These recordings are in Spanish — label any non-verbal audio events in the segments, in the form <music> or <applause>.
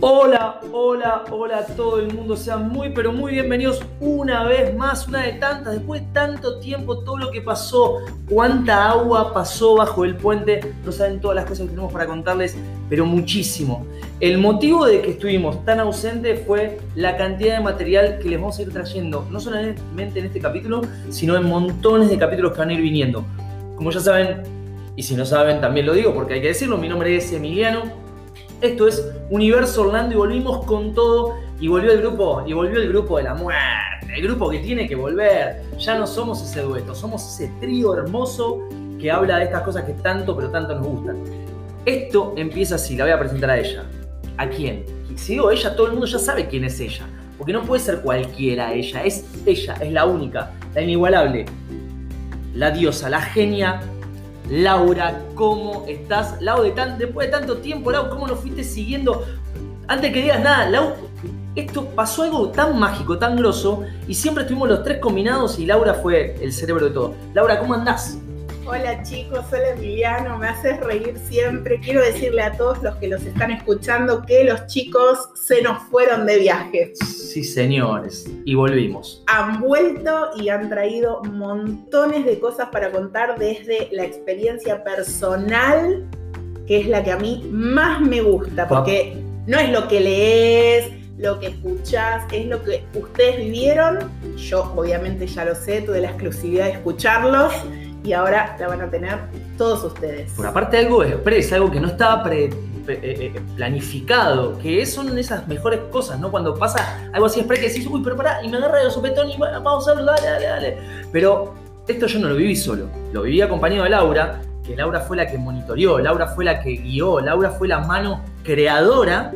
Hola, hola, hola a todo el mundo. Sean muy, pero muy bienvenidos una vez más, una de tantas. Después de tanto tiempo, todo lo que pasó, cuánta agua pasó bajo el puente. No saben todas las cosas que tenemos para contarles, pero muchísimo. El motivo de que estuvimos tan ausentes fue la cantidad de material que les vamos a ir trayendo, no solamente en este capítulo, sino en montones de capítulos que van a ir viniendo. Como ya saben, y si no saben, también lo digo porque hay que decirlo, mi nombre es Emiliano esto es Universo Orlando y volvimos con todo y volvió el grupo y volvió el grupo de la muerte, el grupo que tiene que volver. Ya no somos ese dueto, somos ese trío hermoso que habla de estas cosas que tanto pero tanto nos gustan. Esto empieza así, la voy a presentar a ella. ¿A quién? Si digo ella, todo el mundo ya sabe quién es ella. Porque no puede ser cualquiera ella, es ella, es la única, la inigualable, la diosa, la genia Laura, ¿cómo estás? Lau, de tan, después de tanto tiempo, Lau, ¿cómo nos fuiste siguiendo? Antes que digas nada, Lau, esto pasó algo tan mágico, tan grosso, y siempre estuvimos los tres combinados y Laura fue el cerebro de todo. Laura, ¿cómo andás? Hola chicos, hola Emiliano, me haces reír siempre. Quiero decirle a todos los que los están escuchando que los chicos se nos fueron de viaje. Sí, señores, y volvimos. Han vuelto y han traído montones de cosas para contar desde la experiencia personal, que es la que a mí más me gusta, porque no es lo que lees, lo que escuchás, es lo que ustedes vivieron. Yo obviamente ya lo sé, tuve la exclusividad de escucharlos y ahora la van a tener todos ustedes. Por aparte algo express, algo que no estaba eh, eh, planificado, que son esas mejores cosas, ¿no? Cuando pasa algo así express que decís, uy, pero pará, y me agarra de sopetón y vamos a hacerlo, dale, dale, dale. Pero esto yo no lo viví solo, lo viví acompañado de Laura, que Laura fue la que monitoreó, Laura fue la que guió, Laura fue la mano creadora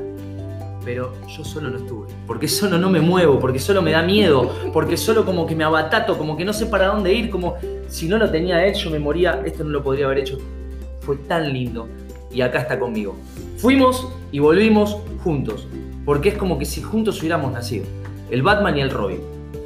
pero yo solo no estuve. Porque solo no me muevo, porque solo me da miedo, porque solo como que me abatato, como que no sé para dónde ir, como si no lo tenía hecho, me moría, esto no lo podría haber hecho. Fue tan lindo. Y acá está conmigo. Fuimos y volvimos juntos, porque es como que si juntos hubiéramos nacido. El Batman y el Robin.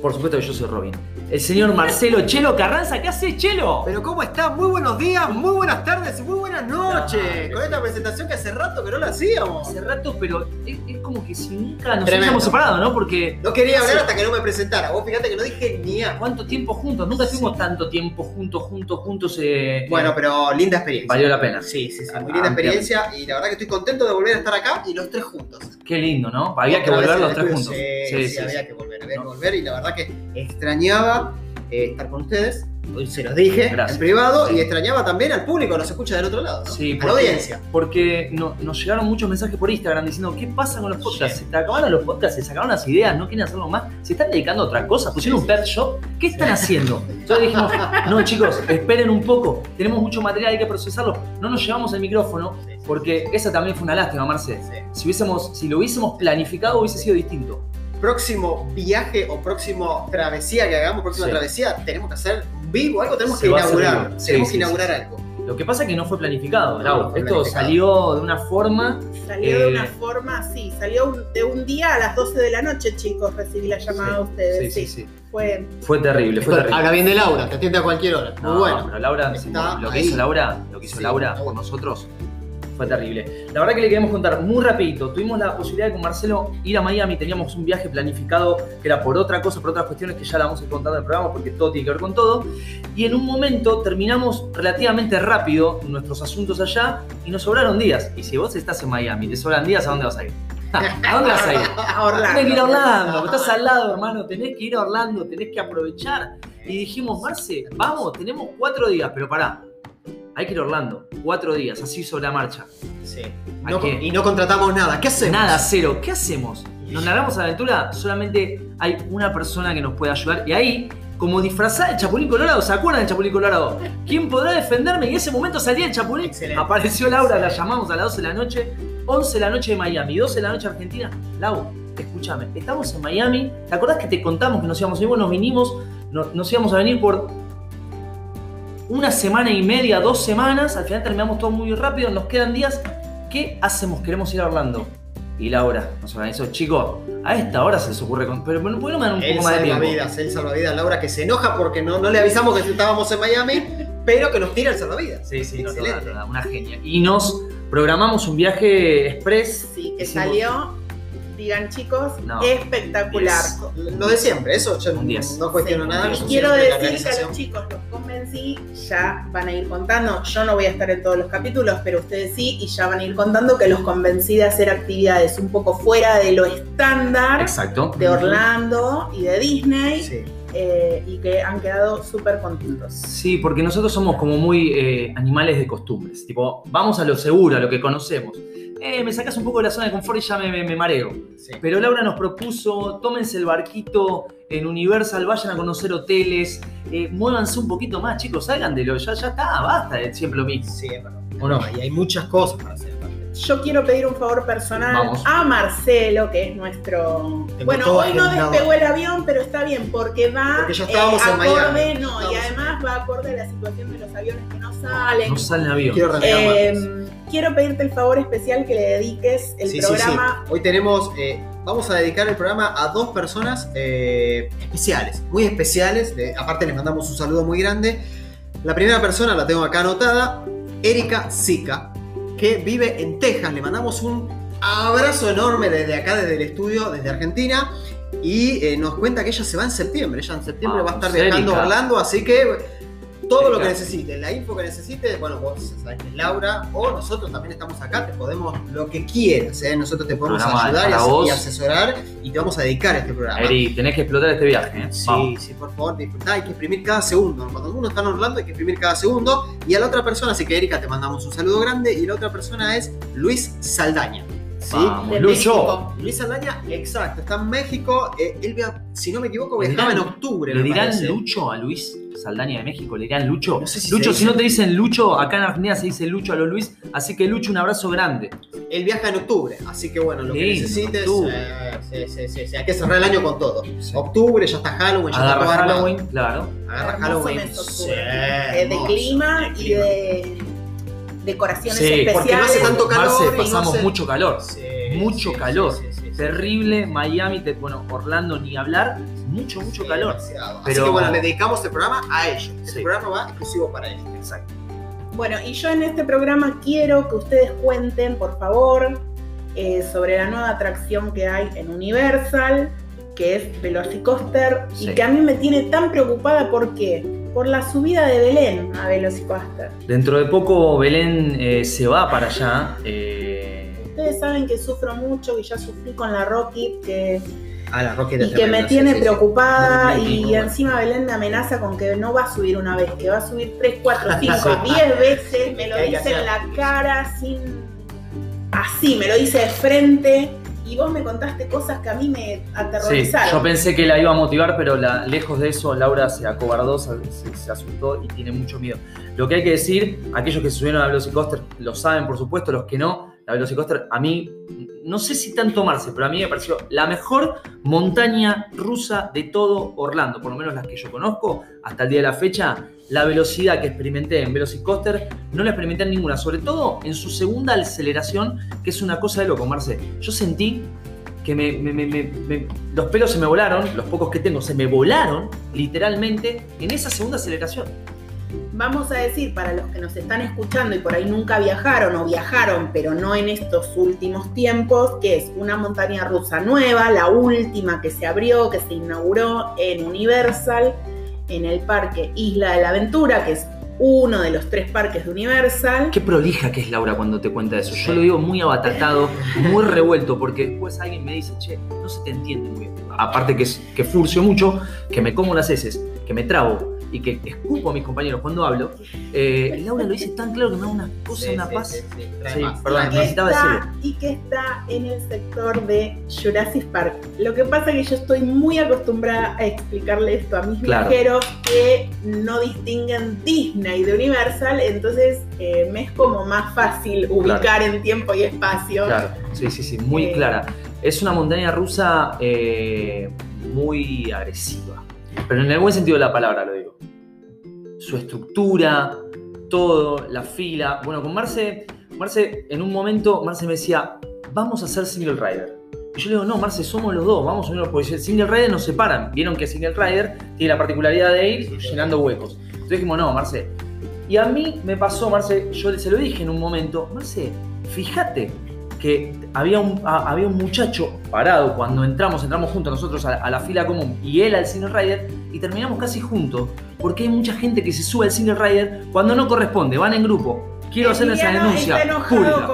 Por supuesto que yo soy Robin el señor Marcelo Chelo Carranza. ¿Qué hace, Chelo? Pero ¿cómo está? Muy buenos días, muy buenas tardes y muy buenas noches. Con esta presentación que hace rato que no la hacíamos. Hace rato, pero es, como que si nunca nos hubiéramos separado, ¿no? Porque. No quería hablar hasta que no me presentara. Vos fíjate que no dije ni a. ¿Cuánto tiempo juntos? Nunca estuvimos tanto tiempo juntos, juntos, juntos. Eh, bueno, pero linda experiencia. Valió la pena. Sí, sí, sí. muy linda experiencia y la verdad que estoy contento de volver a estar acá y los tres juntos. Qué lindo, ¿no? Había que volver los tres juntos. Sí, sí, había que volver, había que volver y la verdad que extrañaba eh, estar con ustedes. Hoy se los dije en privado y extrañaba también al público nos escucha del otro lado, Sí, a la audiencia. Porque nos llegaron muchos mensajes por Instagram diciendo, ¿qué pasa con los podcasts? Se te acabaron los podcasts, se sacaron las ideas, no quieren hacerlo más, se están dedicando a otra cosa, pusieron un pet shop, ¿qué están haciendo? Entonces dijimos, <laughs> no chicos, esperen un poco, tenemos mucho material, hay que procesarlo, no nos llevamos el micrófono, porque esa también fue una lástima, Marce. Si, hubiésemos, si lo hubiésemos planificado hubiese sido distinto próximo viaje o próximo travesía que hagamos, próxima travesía, tenemos que hacer vivo, algo tenemos que inaugurar. tenemos que inaugurar algo. Lo que pasa es que no fue planificado, Esto salió de una forma. Salió de una eh, forma, sí, salió de un día a las 12 de la noche, chicos, recibí la llamada de ustedes. Sí, sí, sí. Fue, fue terrible, fue terrible. Habla bien de Laura, te atiende a cualquier hora. Muy bueno. Pero Laura, lo que hizo Laura, lo que hizo Laura por nosotros fue terrible. La verdad que le queremos contar muy rapidito. Tuvimos la posibilidad de con Marcelo ir a Miami, teníamos un viaje planificado que era por otra cosa, por otras cuestiones que ya la vamos a ir contando en el programa porque todo tiene que ver con todo. Y en un momento terminamos relativamente rápido nuestros asuntos allá y nos sobraron días. Y si vos estás en Miami, te sobran días, ¿a dónde vas a ir? <laughs> ¿A dónde vas a ir? <laughs> A Orlando. Tenés que ir a Orlando, estás al lado, hermano, tenés que ir a Orlando, tenés que aprovechar. Y dijimos, Marce, vamos, tenemos cuatro días, pero pará, hay que ir a Orlando, cuatro días, así sobre la marcha. Sí. y no contratamos nada. ¿Qué hacemos? Nada, cero. ¿Qué hacemos? Nos largamos a la aventura, solamente hay una persona que nos puede ayudar. Y ahí, como disfrazada de Chapulín Colorado, ¿se acuerdan del Chapulín Colorado? ¿Quién podrá defenderme? Y en ese momento salía el Chapulín. Apareció Laura, la llamamos a las 12 de la noche, 11 de la noche de Miami, 12 de la noche Argentina. Lau, escúchame, estamos en Miami. ¿Te acordás que te contamos que nos íbamos a ir? Bueno, nos vinimos, nos íbamos a venir por una semana y media, dos semanas, al final terminamos todo muy rápido, nos quedan días. ¿Qué hacemos? Queremos ir a Orlando. Y Laura nos organizó, chicos, a esta hora se les ocurre con. Pero ¿por qué no me dan un poco más de tiempo? Vidas, él salvavidas, Laura, que se enoja porque no, no le avisamos que estábamos en Miami, pero que nos tira el salvavidas. Sí, sí, Excelente. una genia. Y nos programamos un viaje express. Sí, que salió digan chicos, espectacular. lo de siempre, eso yo no cuestiono nada. quiero decir que a los chicos los convencí, ya van a ir contando, yo no voy a estar en todos los capítulos, pero ustedes sí, y ya van a ir contando que los convencí de hacer actividades un poco fuera de lo estándar Exacto. de Orlando y de Disney. Sí eh, y que han quedado súper contentos. Sí, porque nosotros somos como muy eh, animales de costumbres. Tipo, vamos a lo seguro, a lo que conocemos. Eh, me sacas un poco de la zona de confort y ya me, mareo. Pero Laura nos propuso, tómense el barquito en Universal, vayan a conocer hoteles, muévanse un poquito más, chicos, salgan de lo, ya, ya está, basta, es siempre lo mismo. Sí, ¿O no? Y hay muchas cosas para hacer yo quiero pedir un favor personal a Marcelo, que es nuestro. bueno, hoy no despegó el avión, pero está bien, porque va porque ya estábamos eh, acorde, no, y además va acorde a la situación de los aviones que no salen. No salen aviones. Quiero, eh, quiero pedirte el favor especial que le dediques el programa. Hoy tenemos. Eh, vamos a dedicar el programa a dos personas eh, especiales, muy especiales. aparte, les mandamos un saludo muy grande. La primera persona la tengo acá anotada, Erika Zika que vive en Texas. Le mandamos un abrazo enorme desde acá, desde el estudio, desde Argentina. Y eh, nos cuenta que ella se va en septiembre. Ella en septiembre va a estar viajando a Orlando, así que todo lo que necesites, la info que necesites, bueno, vos sabés que es Laura, o nosotros también estamos acá, te podemos, lo que quieras, ¿eh? nosotros te podemos ayudar y, asesorar y te vamos a dedicar a este programa. Eri, tenés que explotar este viaje. ¿eh? Sí, sí, por favor, disfrutá, hay que exprimir cada segundo. Cuando uno está en Orlando hay que exprimir cada segundo. Y a la otra persona, así que Erika, te mandamos un saludo grande. Y la otra persona es Luis Saldaña. ¿Sí? Lucho. Luis Saldaña, exacto, está en México. Eh, él, si no me equivoco, viajaba en octubre. ¿Le dirán Lucho a Luis? Saldaña de México, le dirán Lucho. Lucho, si no te dicen Lucho, acá en Argentina se dice Lucho a los Luis, así que Lucho, un abrazo grande. Él viaja en octubre, así que bueno, lo que necesites. Eh, sí, sí, sí, hay que cerrar el año con todo. Octubre, ya está Halloween, ya Agarra está Halloween, claro. Agarra Halloween. Eh, de clima y de decoraciones especiales. Porque no hace tanto calor. pasamos mucho calor. mucho calor. Terrible, Miami, bueno, Orlando ni hablar mucho, mucho calor. Pero... Así que bueno, le dedicamos el programa a ellos. El programa va exclusivo para ellos. Exacto. Bueno, y yo en este programa quiero que ustedes cuenten, por favor, eh, sobre la nueva atracción que hay en Universal, que es Velocicoaster, y que a mí me tiene tan preocupada porque por la subida de Belén a Velocicoaster. Dentro de poco Belén eh, se va para allá. Eh... Ustedes saben que sufro mucho, y ya sufrí con la Rocky, que la y que me tiene preocupada y encima Belén me amenaza con que no va a subir una vez, que va a subir 3, 4, 5, 10 veces, <laughs> me lo dice en la cara sin... Así, me lo dice de frente y vos me contaste cosas que a mí me aterrorizaron. Sí, yo pensé que la iba a motivar, pero lejos de eso, Laura se acobardó, se, se, asustó y tiene mucho miedo. Lo que hay que decir, aquellos que subieron a Velocicoaster lo saben, por supuesto, los que no, la Velocicoaster a mí, no sé si tanto Marce, pero a mí me pareció la mejor montaña rusa de todo Orlando, por lo menos las que yo conozco hasta el día de la fecha. La velocidad que experimenté en Velocicoaster no la experimenté en ninguna, sobre todo en su segunda aceleración, que es una cosa de loco, Marce. Yo sentí que me, los pelos se me volaron, los pocos que tengo se me volaron literalmente en esa segunda aceleración vamos a decir, para los que nos están escuchando y por ahí nunca viajaron o viajaron, pero no en estos últimos tiempos, que es una montaña rusa nueva, la última que se abrió, que se inauguró en Universal, en el parque Isla de la Aventura, que es uno de los tres parques de Universal. Qué prolija que es Laura cuando te cuenta eso. Yo lo digo muy abatatado, muy revuelto, porque después alguien me dice, che, no se te entiende muy bien. Aparte que, es, que furcio mucho, que me como las heces, que me trabo y que escupo a mis compañeros cuando hablo, eh, Laura lo dice tan claro que me da una cosa, una paz. Sí, perdón, necesitaba decirlo. Y que está en el sector de Jurassic Park. Lo que pasa es que yo estoy muy acostumbrada a explicarle esto a mis viajeros que no distinguen Disney de Universal, entonces eh, me es como más fácil ubicar en tiempo y espacio. Claro, sí, sí, sí, muy eh, clara. Es una montaña rusa muy agresiva pero en el buen sentido de la palabra lo digo. Su estructura, todo, la fila. Bueno, con Marce, Marce, en un momento, Marce me decía, vamos a hacer single rider. Y yo le digo, no, Marce, somos los dos, vamos a unirnos, porque el single rider nos separan. Vieron que single rider tiene la particularidad de ir llenando huecos. Entonces dijimos, no, Marce. Y a mí me pasó, Marce, yo se lo dije en un momento, Marce, fíjate que había un, a- había un muchacho parado cuando entramos, entramos juntos nosotros a, a la fila común y él al Single Rider y terminamos casi juntos porque hay mucha gente que se sube al Single Rider cuando no corresponde, van en grupo. Quiero hacer esa denuncia pública.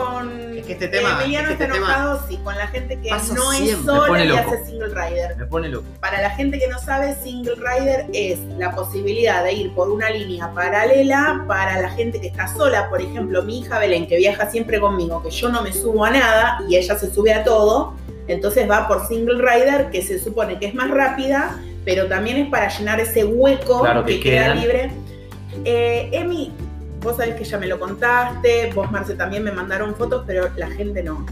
Que este tema- Emiliano es que está este tema enojado, sí, con la gente que no es siempre, sola y hace single rider. Me pone loco. Para la gente que no sabe, single rider es la posibilidad de ir por una línea paralela para la gente que está sola. Por ejemplo, mi hija Belén, que viaja siempre conmigo, que yo no me subo a nada y ella se sube a todo. Entonces va por single rider, que se supone que es más rápida, pero también es para llenar ese hueco Claro, que, que queda libre. Eh, Emi, vos sabés que ya me lo contaste, vos Marce también me mandaron fotos, pero la gente no.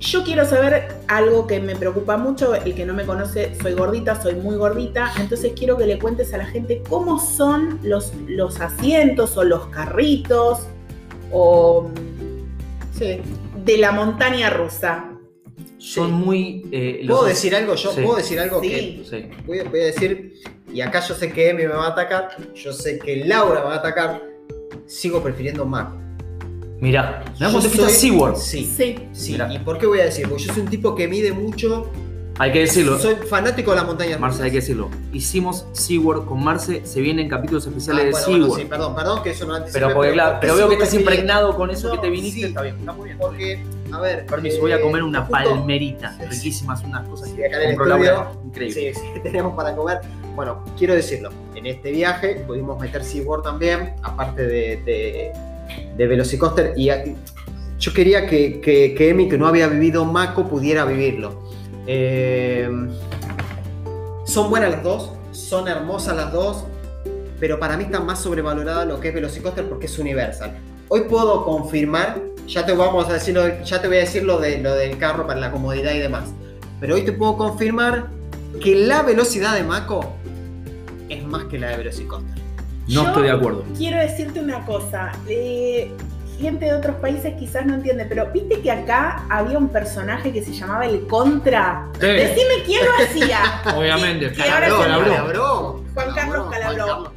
Yo quiero saber algo que me preocupa mucho, el que no me conoce, soy gordita, soy muy gordita, entonces quiero que le cuentes a la gente cómo son los, los asientos o los carritos o Sí. de la montaña rusa. Son Sí. muy... eh, los- ¿Puedo decir algo? Yo Sí. puedo decir algo que voy a, voy a decir, y acá yo sé que Emi me va a atacar, yo sé que Laura me va a atacar, sigo prefiriendo Mako. Mirá, mirá Yo cómo te fuiste a soy- SeaWorld. Sí, Sí. sí. Mirá. ¿Y por qué voy a decir? Porque yo soy un tipo que mide mucho, Hay que decirlo. soy fanático de la montaña Marce, hay que decirlo. Hicimos SeaWorld con Marce, se vienen capítulos especiales Ah, de bueno, SeaWorld. bueno, sí, perdón, perdón que eso no anticipé, pero, porque, claro, ¿por qué pero veo que estás impregnado con eso No, que te viniste, sí. está bien, está muy bien. Porque, a ver. Permiso, eh, voy a comer una palmerita, Sí, riquísimas, unas cosas Sí, que acá en el estudio. Increíble. Sí, sí, <laughs> tenemos para comer. Bueno, quiero decirlo, en este viaje pudimos meter SeaWorld también, aparte de, de, de y yo quería que, que, que Emi, que no había vivido Mako, pudiera vivirlo. Eh, son buenas las dos, son hermosas las dos, pero para mí está más sobrevalorada lo que es Velocicoaster porque es Universal. Hoy puedo confirmar, ya te vamos a decir, ya te voy a decir lo, de, lo del carro para la comodidad y demás, pero hoy te puedo confirmar que la velocidad de Mako es más que la de Velocicoaster. No Yo- estoy de acuerdo. Quiero decirte una cosa. eh, gente de otros países quizás no entiende, pero viste que acá había un personaje que se llamaba el Contra. Decime quién lo hacía. <laughs> Obviamente, Calabró, Calabró. Juan Carlos Es, Calabró.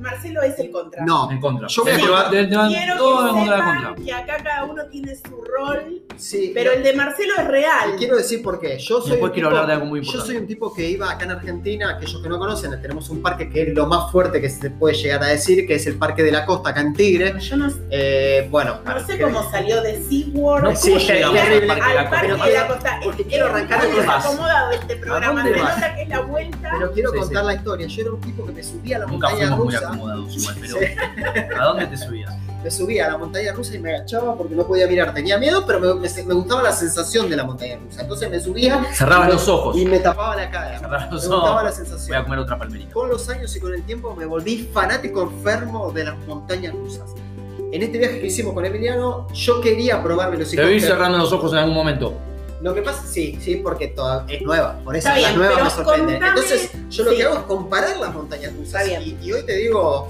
Marcelo es el Contra. No, En contra. Yo voy a Quiero todos en que sepan contra. que acá cada uno tiene su rol, sí. pero el de Marcelo es real. Quiero decir por qué. Yo soy Después un quiero tipo- hablar de algo muy Yo importante. soy un tipo que iba acá en Argentina, aquellos que no conocen, tenemos un parque que es lo más fuerte que se puede llegar a decir, que es el Parque de la Costa, acá en Tigre. Yo no, Eh, bueno, no sé que- cómo salió de SeaWorld. No, Sí, ¿cómo llegamos al. Parque de la Parque Costa? de la Costa. Porque Es- quiero es arrancar muy ¿a dónde vas? desacomodado este programa. Se nota que es la vuelta. Pero quiero Sí, contar sí. la historia. Yo era un tipo que me subía a la Nunca montaña rusa. Acomodados igual, pero. ¿a dónde te subías? Me subía a la montaña rusa y me agachaba porque no podía mirar. Tenía miedo, pero me, me- me gustaba la sensación de la montaña rusa. Entonces me subía me- los ojos. y me tapaba la cara. Cerrabas Me los gustaba la ojos. Voy a sensación. comer otra palmerita. Con los años y con el tiempo me volví fanático enfermo de las montañas rusas. En este viaje que hicimos con Emiliano, yo quería probar Te vi cerrando los ojos en algún momento. Lo que pasa, sí, sí, porque toda, es nueva. Por eso las nuevas me sorprenden. contame- Entonces, yo lo sí. que hago es comparar las montañas rusas. Y, y hoy te digo,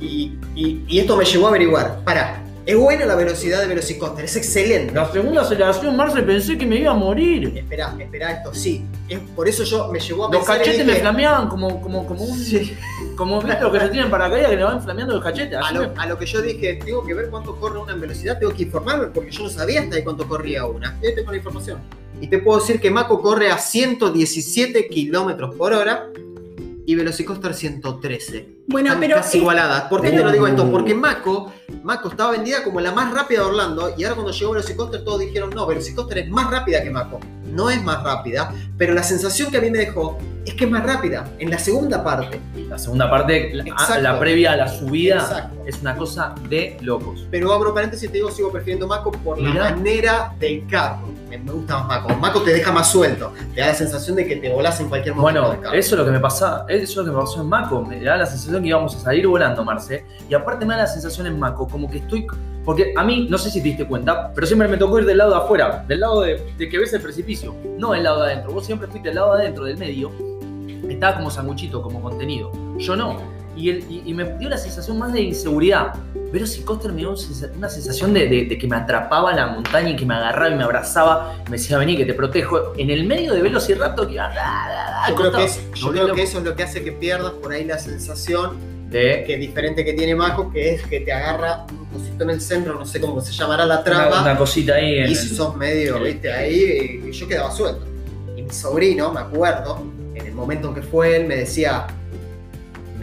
y, y- y esto me llevó a averiguar. Para, es buena la velocidad de Velocicoaster, es excelente. La segunda aceleración, Marce, pensé que me iba a morir. Espera, espera esto, sí. Es, por eso yo me llevó a Los pensar y cachetes me flameaban como, como, como un. Sí. Como los que se tienen para caída que le van flameando los cachetes. A lo, a lo que yo dije, tengo que ver cuánto corre una en velocidad, tengo que informarme porque yo no sabía hasta de cuánto corría una. Yo tengo la información. Y te puedo decir que Mako corre a 117 kilómetros por hora y Velocicoaster 113. Bueno, Están pero casi es- igualadas. ¿Por qué pero- te lo digo esto? Porque Mako, Mako estaba vendida como la más rápida de Orlando y ahora cuando llegó Velocicoaster todos dijeron, no, Velocicoaster es más rápida que Mako. No es más rápida, pero la sensación que a mí me dejó es que es más rápida en la segunda parte. La segunda parte, la, previa a la subida, Exacto. es una cosa de locos. Pero abro paréntesis y te digo, sigo prefiriendo Mako por la manera del carro. Me, me gusta más Mako. Mako te deja más suelto. Te da la sensación de que te volás en cualquier momento Bueno, del carro. eso es lo que me pasa, eso es lo que me pasó en Mako. Me da la sensación que íbamos a salir volando, Marce. Y aparte me da la sensación en Mako, como que estoy. Porque a mí, no sé si te diste cuenta, pero siempre me tocó ir del lado de afuera, del lado de, de que ves el precipicio, no del lado de adentro. Vos siempre fuiste del lado de adentro, del medio, estaba como sanguchito, como contenido. Yo no. Y, el- y- y me dio la sensación más de inseguridad. Pero si Coster me dio una sensación de, de- de que me atrapaba la montaña y que me agarraba y me abrazaba. y Me decía, vení, que te protejo. En el medio de Velociraptor que iba. yo creo, que, es- yo creo que eso es lo que hace que pierdas por ahí la sensación De que es diferente que tiene Mako, que es que te agarra un cosito en el centro, no sé cómo se llamará la una, traba, una cosita ahí en y si sos medio, el- viste, ahí, y yo quedaba suelto. Y mi sobrino, me acuerdo, en el momento en que fue él, me decía,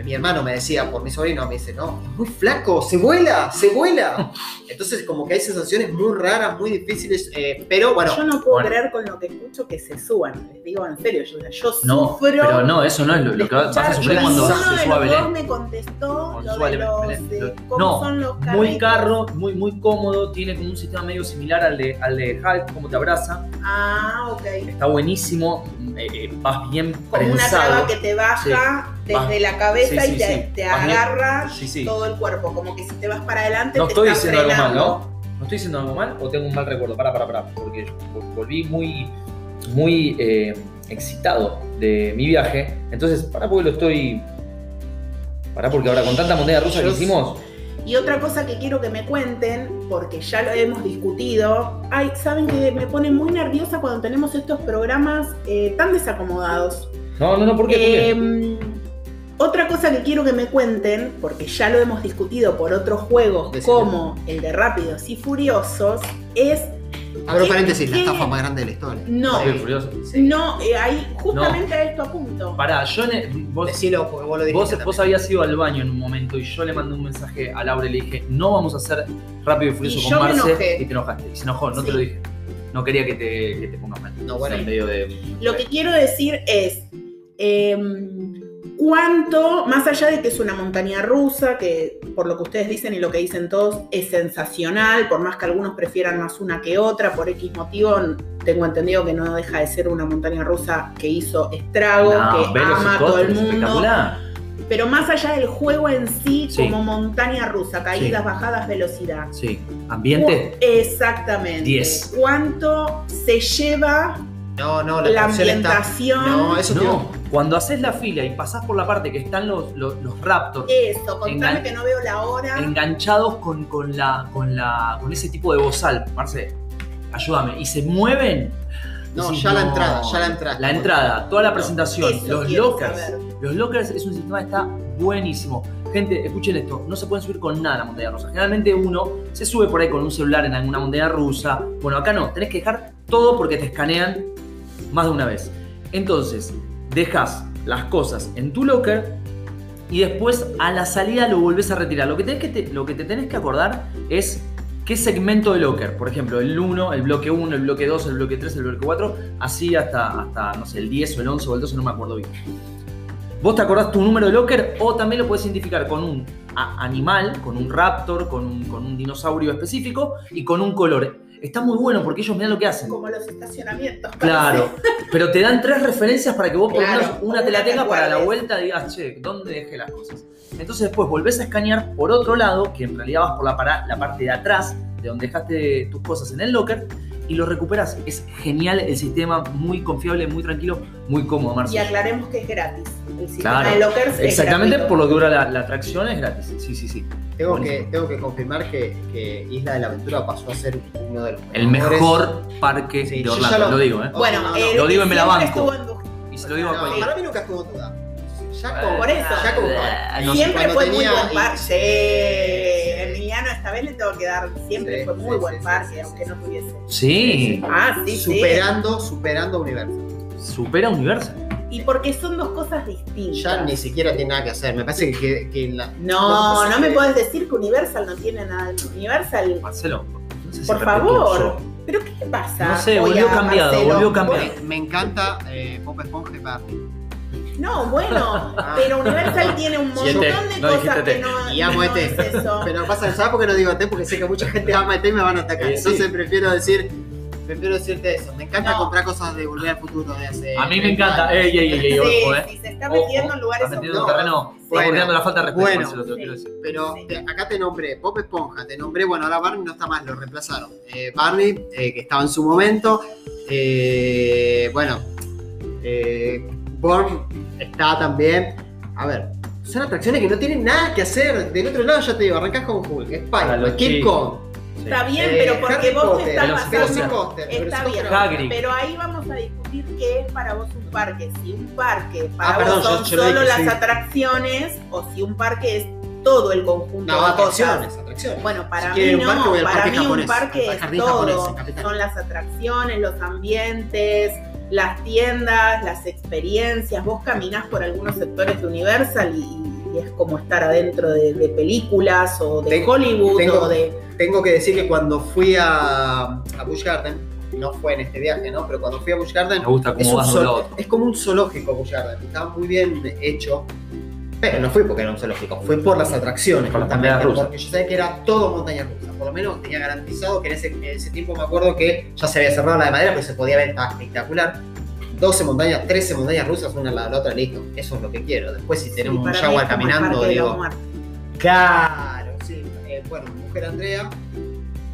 mi hermano me decía por mi sobrino, me dice, no, es muy flaco, se vuela, se vuela. <laughs> Entonces como que hay sensaciones muy raras, muy difíciles, eh, pero bueno, Yo no puedo Bueno. creer con lo que escucho que se suban. Les digo en serio, yo, yo No, sufro. pero no, eso no es lo, lo que vas a sufrir cuando se de suba Belén. me contestó lo de los Belén. de Lo- cómo no, son los Muy carro, muy, muy cómodo, tiene como un sistema medio similar al de, al de Hulk, como te abraza. Ah, ok. Está buenísimo, eh, eh, vas bien Como una prensado. traba que te baja desde la cabeza sí, sí, y te, sí. agarra todo el cuerpo. Como que si te vas para adelante No te estoy diciendo algo mal. ¿no? ¿No estoy diciendo algo mal o tengo un mal recuerdo? Para, para, para. Porque yo volví muy, muy eh, excitado de mi viaje. Entonces, para porque lo estoy. Para porque ahora con tanta moneda rusa que hicimos. Y otra cosa que quiero que me cuenten, porque ya lo hemos discutido, ay, saben que me pone muy nerviosa cuando tenemos estos programas eh, tan desacomodados. No, no, no, ¿por qué? ¿Por qué? Otra cosa que quiero que me cuenten, porque ya lo hemos discutido por otros juegos como el de Rápidos y Furiosos, es abro ¿qué- paréntesis, la qué- estafa más grande de la historia. no, Rápido y Furioso. no, eh, ahí justamente a esto apunto. Pará, yo en el- vos, Decilo porque vos lo vos, dijiste. vos habías ido al baño en un momento y yo le mandé un mensaje a Laura y le dije, no vamos a hacer Rápido y Furioso Y con Marce. Y te enojaste. Y se enojó, no Sí. te lo dije. No quería que te, que te pongas mal. No, bueno. En medio de. Lo que quiero decir es, em, cuánto, más allá de que es una montaña rusa, que por lo que ustedes dicen y lo que dicen todos, es sensacional, por más que algunos prefieran más una que otra, por X motivo, tengo entendido que no deja de ser una montaña rusa que hizo estrago, No, que ama a todo el mundo. Pero más allá del juego en sí, Sí. como montaña rusa, caídas, Sí. bajadas, velocidad. Sí. Ambiente. Exactamente. 10. ¿Cuánto se lleva No, no, la, la traducción está- ambientación? No, eso No, cuando haces la fila y pasás por la parte que están los, los, los Raptors Eso, contame que no veo la hora. enganchados con, con, la, con, la, con ese tipo de bozal, Marce, ayúdame, y se mueven. No, ya la entrada, ya la entrada. La entrada, toda la presentación, Eso los lockers. saber. Los lockers es un sistema que está buenísimo. Gente, escuchen esto, no se pueden subir con nada a la montaña rusa. Generalmente uno se sube por ahí con un celular en alguna montaña rusa. Bueno, acá no, tenés que dejar todo porque te escanean más de una vez. Entonces, dejas las cosas en tu locker y después a la salida lo volvés a retirar. Lo que, tenés que te, lo que te tenés que acordar es qué segmento de locker. Por ejemplo, el 1, el bloque 1, el bloque 2, el bloque 3, el bloque 4, así hasta, hasta, no sé, el 10 o el 11 o el 12, no me acuerdo bien. Vos te acordás tu número de locker o también lo puedes identificar con un animal, con un raptor, con un, con un dinosaurio específico y con un color. Está muy bueno porque ellos miran lo que hacen. Como los estacionamientos. Claro, pero te dan tres referencias para que vos por lo Claro, menos una te la una te tengas para la vuelta digas, che, ¿dónde dejé las cosas? Entonces después volvés a escanear por otro lado, que en realidad vas por la, para- la parte de atrás, de donde dejaste tus cosas en el locker, y lo recuperas. Es genial el sistema, muy confiable, muy tranquilo, muy cómodo, Y Marcia. aclaremos que es gratis. El sistema Claro, de lockers Exactamente por lo que dura la, la atracción es gratis. Sí, sí, sí. Tengo que, tengo que confirmar que, que Isla de la Aventura pasó a ser uno de los El mejores- mejor parque Sí, de Orlando, lo- lo digo, ¿eh? Bueno, No, no, el lo digo y me la banco. en Y se lo digo a No, cualquiera. para mí nunca estuvo en duda. Ya como, Por eso. ya como no siempre fue muy tenía- buen parque. Sí, Le tengo que dar. Siempre Sí, fue muy sí, buen sí, parque, sí, aunque sí, no tuviese. Sí, Ah, sí, sí. superando, superando Universal. supera Universal. Y porque son dos cosas distintas. Ya ni siquiera tiene nada que hacer. Me parece que, que la. No, no, no me puedes decir que Universal no tiene nada. Universal, Marcelo, no sé si por favor. ¿Pero qué pasa? No sé, volvió a cambiado, Marcelo? volvió cambiado. Me, me encanta eh, Pop Esponja y Barney. No, bueno, pero Universal tiene un montón Siete, de no cosas dijiste que te. no, Y amo no este. es eso. <laughs> Pero pasa, ¿sabes por qué no digo T? Porque sé que mucha gente ama ET y me van a atacar. Eh, sí. Entonces prefiero decir. Prefiero decirte eso. Me encanta No. comprar cosas de volver al futuro de hace. A mí me 30 encanta. años. Ey, ey, ey, ey, Sí, ojo, eh. sí, se está metiendo en lugares Estás metiendo en no. terreno. Bordeando la falta de respeto, Bueno. Marcelo, te lo Sí. quiero decir. Pero Sí. te- acá te nombré Pop Esponja, te nombré, bueno, ahora Barney no está más, lo reemplazaron. Eh, Barney, eh, que estaba en su momento, eh, bueno, eh, Born está también. A ver, son atracciones que no tienen nada que hacer. Del otro lado ya te digo, arrancás con Hulk, Para los Spider-Man, King. Kong. Está bien, Eh, pero porque Harry vos Potter, te estás. Velocicoaster, Está bien. Hagrid. pero ahí vamos a discutir qué es para vos un parque. Si un parque para Ah, perdón, vos son solo dije, las sí. atracciones o si un parque es todo el conjunto No, de atracciones, cosas. atracciones. Bueno, para Si mí no, parque, para mí un parque es japonés todo. Son las atracciones, los ambientes, las tiendas, las experiencias. Vos caminás por algunos sectores de Universal y, y es como estar adentro de, de películas o de Tengo- Hollywood tengo- o de... Tengo que decir que cuando fui a, a Busch Garden, no fue en este viaje, ¿no? Pero cuando fui a Busch Garden, Me gusta es, cómo un vas doblado. es como un zoológico Busch Garden. Estaba muy bien hecho. Pero no fui porque era un zoológico, fue por las atracciones. Por las rusas. Porque yo sabía que era todo montaña rusa. Por lo menos tenía garantizado que en ese, en ese tiempo me acuerdo que ya se había cerrado la de madera, pero se podía ver, estaba espectacular. 12 montañas, 13 montañas rusas, una al lado de la otra, listo. Eso es lo que quiero. Después, si tenemos un jaguar caminando, la digo. Claro, sí. Eh, bueno, mi mujer Andrea,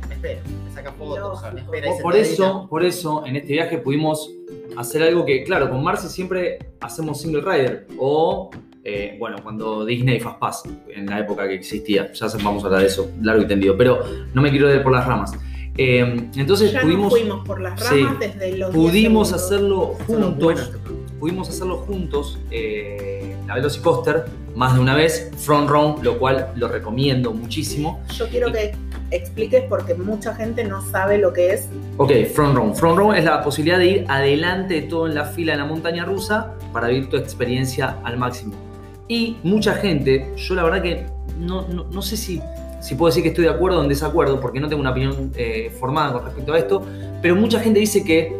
me espera, me saca fotos, me espera. Por eso, por eso, en este viaje pudimos hacer algo que, claro, con Marce siempre hacemos single rider. O, eh, bueno, cuando Disney Fast Pass, en la época que existía. Ya vamos a hablar de eso, largo y tendido. Pero no me quiero ir por las ramas. Eh, entonces Ya pudimos, nos fuimos por las sí, ramas desde los 10 pudimos hacerlo juntos. Pudimos hacerlo juntos, eh, la Velocicoaster, más de una vez, front row, lo cual lo recomiendo muchísimo. Yo quiero que expliques porque mucha gente no sabe lo que es. Ok, front row. Front row es la posibilidad de ir adelante de todo en la fila de la montaña rusa para vivir tu experiencia al máximo. Y mucha gente, yo la verdad que no, no, no sé si, si puedo decir que estoy de acuerdo o en desacuerdo, porque no tengo una opinión eh, formada con respecto a esto, pero mucha gente dice que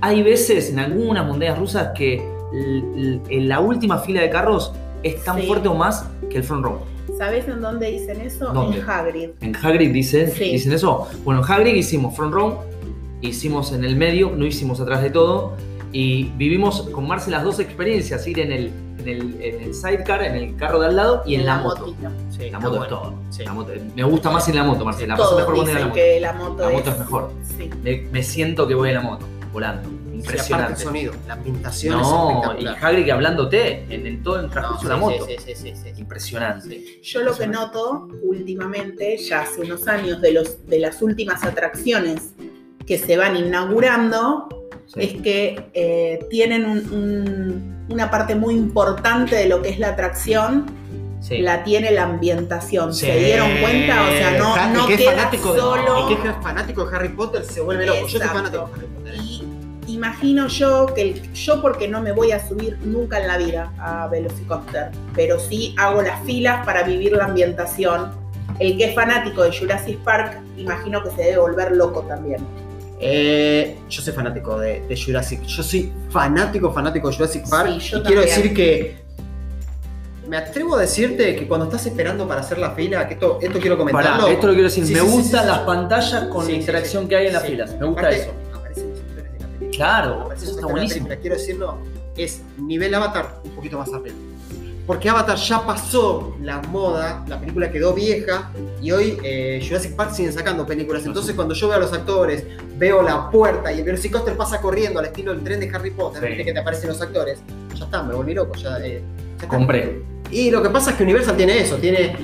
hay veces en algunas montañas rusas que en la última fila de carros es tan Sí. fuerte o más que el front row. ¿Sabés en dónde dicen eso? ¿Dónde? En Hagrid. En Hagrid dicen, Sí. dicen eso. Bueno, en Hagrid hicimos front row, hicimos en el medio, no hicimos atrás de todo. Y vivimos con Marce las dos experiencias, ir en el, en el, en el sidecar, en el carro de al lado y en, la, moto. Sí, La moto es todo. Sí. La moto- me gusta más en la moto, Marce. La paso Todos mejor cuando en la dicen moto. que la moto, La moto es mejor. Sí. Me, me siento que voy en la moto, volando. Sí, aparte el Impresionante. sonido, la ambientación es no, y espectacular. Hagrid que hablándote en, todo el No, transcurso sí, de la moto. sí, sí, sí, sí, sí. Impresionante. Yo lo que noto últimamente, ya hace unos años, de, los, de las últimas atracciones que se van inaugurando, Sí. es que eh, tienen un- un- una parte muy importante de lo que es la atracción, Sí. la tiene la ambientación. Sí. ¿Se dieron cuenta? O sea, no, no que queda fanático solo... el que es fanático de Harry Potter se vuelve loco. Yo soy fanático de Harry Potter. ¿eh? Y imagino yo que el- yo porque no me voy a subir nunca en la vida a Velocicoaster, pero sí hago las filas para vivir la ambientación. El que es fanático de Jurassic Park, imagino que se debe volver loco también. Eh, yo soy fanático de, de Jurassic. Yo soy fanático, fanático de Jurassic Park. Sí, yo y quiero decir que. Me atrevo a decirte que cuando estás esperando para hacer la fila, que esto, esto quiero comentarlo. Pará, esto lo quiero decir. Sí, me sí, gustan sí, las sí. pantallas con Sí, la interacción sí. que hay en las Sí. filas. Me gusta Aparte, eso. Aparecen los actores de la película. Claro, Aparecen eso está actores de la buenísimo. película. Quiero decirlo, es nivel Avatar un poquito más arriba. Porque Avatar ya pasó la moda, la película quedó vieja y hoy eh, Jurassic Park siguen sacando películas. Entonces cuando yo veo a los actores, veo la puerta y el Velocicoaster pasa corriendo al estilo del tren de Harry Potter, Sí. viste que te aparecen los actores, ya está, me volví loco. Ya, eh, ya. Compré. Y lo que pasa es que Universal tiene eso, tiene.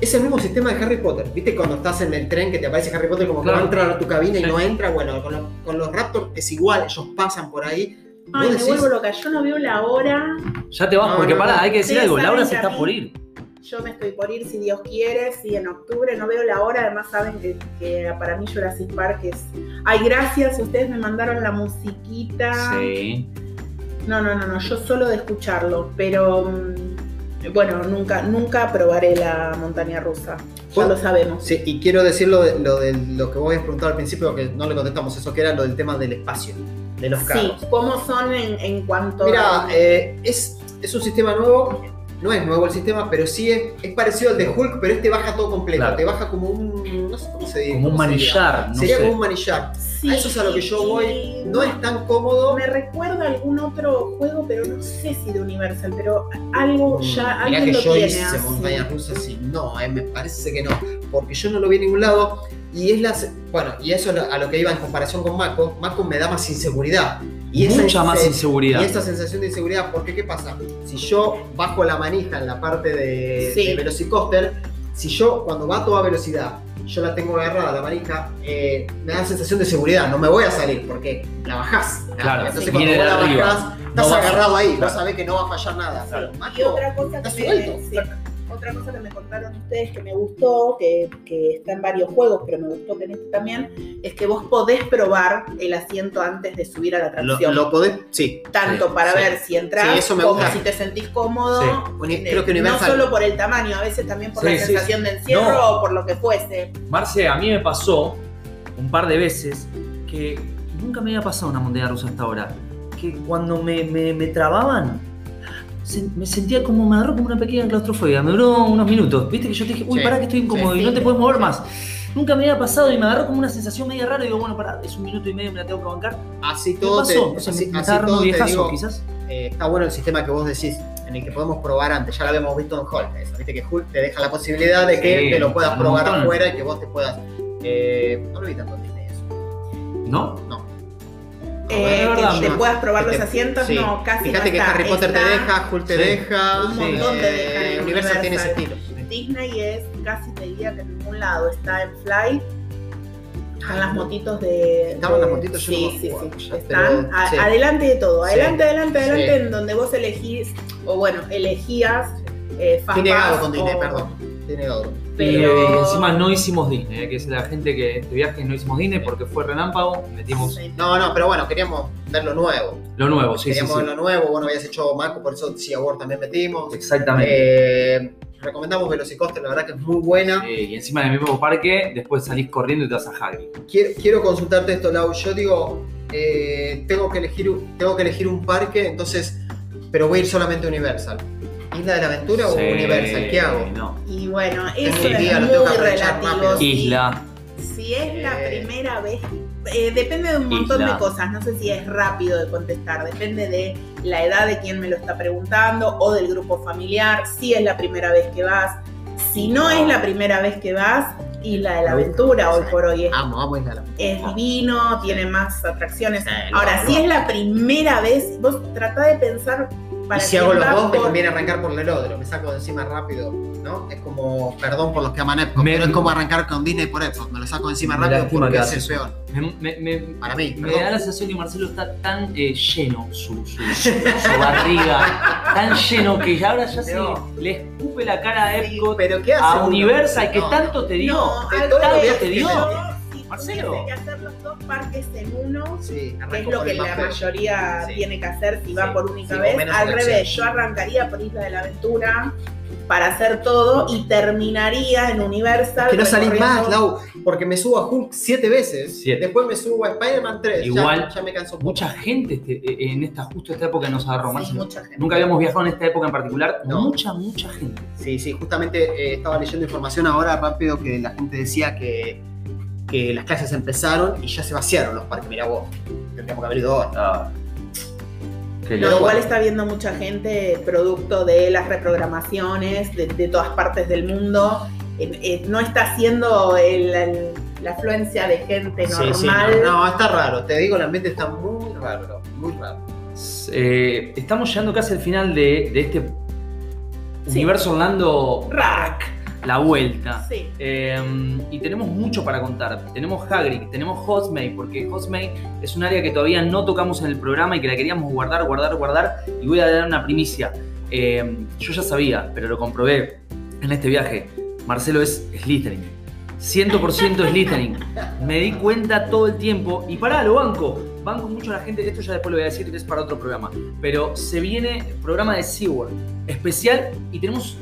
Es el mismo sistema de Harry Potter. ¿Viste cuando estás en el tren que te aparece Harry Potter como que Claro. va a entrar a tu cabina y Sí. no entra? Bueno, con, los- con los Raptors es igual, ellos pasan por ahí. Ay, me decís- vuelvo loca. Yo no veo la hora. Ya te vas, No, porque no, pará, no. hay que decir algo. Laura se está por ir. Yo me estoy por ir, si Dios quiere, si en octubre. No veo la hora. Además, saben que, que para mí Jurassic Park es. Ay, gracias. Ustedes me mandaron la musiquita. Sí. No, no, no, no, yo solo de escucharlo, pero mm, bueno, nunca, nunca probaré la montaña rusa. Ya lo sabemos. Sí, y quiero decir lo de, lo de lo que vos habías preguntado al principio, que no le contestamos, eso que era lo del tema del espacio, de los Sí, carros. ¿cómo son en, en cuanto Mira, a... eh, es, es un sistema nuevo, no es nuevo el sistema, pero sí es, es parecido al de Hulk, pero este baja todo completo, Claro. te baja como un, no sé cómo se dice. Como un manillar, no Sería sé. como un manillar. Sí, A eso es a lo que yo voy. No es tan cómodo. Me recuerda a algún otro juego, pero no sé si de Universal, pero algo ya, Mirá alguien que lo yo tiene hice así. montañas rusas y no, eh, me parece que no, porque yo no lo vi en ningún lado y es la, bueno, y eso a lo que iba en comparación con Mako, Mako me da más inseguridad. Y esa Mucha más inseguridad. Y esa sensación de inseguridad, porque ¿qué pasa? Si yo bajo la manija en la parte de, Sí. de velocicoaster, si yo cuando va a toda velocidad yo la tengo agarrada, la manija, eh, me da sensación de seguridad, no me voy a salir porque la bajás. Claro, entonces sí, cuando vos la arriba. bajás, No estás a- agarrado ahí, claro. vos sabés que no va a fallar nada. Claro. Y Macho, otra cosa, está que suelto. sí, otra cosa que me contaron ustedes que me gustó, que, que está en varios juegos, pero me gustó que en este también, es que vos podés probar el asiento antes de subir a la atracción. lo podés, sí. tanto Sí, para sí. ver si entras Sí, eso me como si te sentís cómodo. En creo que Universal. No solo por el tamaño, a veces también por Sí, la sí, sensación de encierro No. o por lo que fuese. Marce, a mí me pasó un par de veces que nunca me había pasado una montaña rusa hasta ahora. Que cuando me, me- me trababan, me sentía como, me agarró como una pequeña claustrofobia. Me duró unos minutos. Viste que yo te dije, uy, Sí. pará que estoy incómodo Sí, y no te puedes mover más. Nunca me había pasado y me agarró como una sensación media rara y digo, bueno, pará, es un minuto y medio, me la tengo que bancar. Así ¿Qué todo pasó? te, O sea, así, me, todo viejazo, digo, quizás. eh, está bueno el sistema que vos decís, en el que podemos probar antes. Ya lo habíamos visto en Hulk. eso, Viste que Hulk te deja la posibilidad de que Sí, te lo puedas probar afuera y que vos te puedas. Eh, no lo vi tanto en Disney eso. ¿no? No. Eh, que te no. puedas probar los te- asientos, sí. no, casi Fíjate no que está. Harry Potter te Está- deja, Hulk te Sí. deja. Un montón te eh, dejan en Universal tiene ese estilo. Disney es casi te diría que en ningún lado está en Fly. Están las motitos de. Estaban de- las motitos, yo sí, sí, sí. Están a- adelante de todo. Adelante, adelante, adelante, en donde vos elegís, o bueno, elegías eh, Fast Estoy negado con Disney, o- perdón. Estoy negado. Y, Pero- eh, encima no hicimos Disney, eh, que es la gente que este viaje no hicimos Disney porque fue relámpago, metimos Sí. No, no, pero bueno, queríamos ver lo nuevo. lo nuevo, sí, sí, queríamos sí. ver lo nuevo. Bueno, habías hecho Marco, por eso Sea World también metimos. Exactamente. Eh, recomendamos Velocicoaster, la verdad que es muy buena. Y encima en el mismo parque, después salís corriendo y te vas a Hagrid. Quiero, quiero consultarte esto, Lau. Yo digo, eh, tengo, que elegir, tengo que elegir un parque, entonces, pero voy a ir solamente a Universal. ¿Isla de la Aventura o Universal? ¿Qué hago? No. Y bueno, Tengo eso es día, lo muy tengo que aprovechar relativo. sí. Isla. Si es la Eh. primera vez, eh, depende de un montón Isla. de cosas. No sé si es rápido de contestar. Depende de la edad de quien me lo está preguntando o del grupo familiar. Si es la primera vez que vas. Si no es la primera vez que vas, Isla de la Aventura hoy por hoy es, Amo, amo Isla de la Aventura. es divino, tiene más atracciones. Ahora, amo. si es la primera vez, vos tratá de pensar para Y si hago los dos, me conviene arrancar por Lelodro, me saco de encima rápido, ¿no? Es como, perdón por los que aman Epcot, Me- pero es como arrancar con Disney por Epcot, me lo saco de encima Me rápido porque que es el peor. Me, me- me- Para mí, me perdón. da la sensación que Marcelo está tan eh, lleno, su, su, su- su barriga, tan lleno que ahora ya se No. le escupe la cara a Sí, Epcot, Pero ¿qué hace a uno? Universal, que No, tanto te dio. No, que te dio. pero Marcelo. que hacer dos parques en uno, Sí, que es lo que la más feo. mayoría Sí. tiene que hacer si va Sí, por única vez. Al revés, yo arrancaría por Isla de la Aventura para hacer todo y terminaría en Universal. Que no salís recorriendo- más, Lau, porque me subo a Hulk siete veces, Siete. después me subo a Spider-Man 3, ya- Igual, ya, me canso. Mucha gente este- eh, en esta justo esta época nos agarró Sí, Marcelo. mucha gente. Nunca habíamos viajado en esta época en particular. No. Mucha, mucha gente. Sí, sí, justamente eh, estaba leyendo información ahora rápido que la gente decía que, que las clases empezaron y ya se vaciaron los parques. Mirá vos, tendríamos que haber ido ahora. Qué No, Pero igual bueno. está viendo mucha gente producto de las reprogramaciones de, de todas partes del mundo. Eh, eh, no está haciendo el- el- la afluencia de gente Sí, normal. sí, no, no, está raro, te digo, el ambiente está muy raro, muy raro. Eh, estamos llegando casi al final de, de este Sí. universo Orlando Rack. La vuelta. Sí. Eh, y tenemos mucho para contar. Tenemos Hagrid, tenemos Hostmate, porque Hostmate es un área que todavía no tocamos en el programa y que la queríamos guardar, guardar, guardar. Y voy a dar una primicia. Eh, yo ya sabía, pero lo comprobé en este viaje. Marcelo es Slytherin. 100% Slytherin. Me di cuenta todo el tiempo. Y pará, lo banco. Banco mucho a la gente. Esto ya después lo voy a decir que es para otro programa. Pero se viene programa de SeaWorld especial y tenemos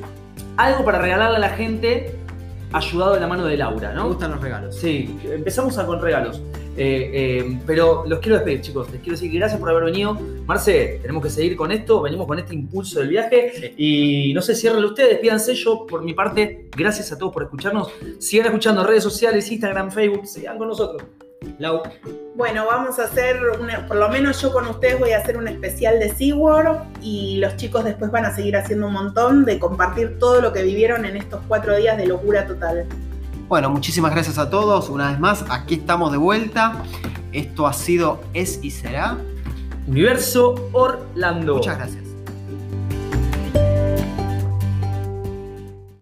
algo para regalarle a la gente ayudado de la mano de Laura, Me ¿no? gustan los regalos. Sí, empezamos a con regalos. Eh, eh, pero los quiero despedir, chicos. Les quiero decir que gracias por haber venido. Marce, tenemos que seguir con esto. Venimos con este impulso del viaje. Y no sé, ciérrenlo ustedes, despídanse. Yo, por mi parte, gracias a todos por escucharnos. Sigan escuchando redes sociales, Instagram, Facebook. Sigan con nosotros. Lau, Bueno, vamos a hacer, una- por lo menos yo con ustedes voy a hacer un especial de SeaWorld y los chicos después van a seguir haciendo un montón de compartir todo lo que vivieron en estos cuatro días de locura total. Bueno, muchísimas gracias a todos. Una vez más, aquí estamos de vuelta. Esto ha sido Es y Será. Universo Orlando. Muchas gracias.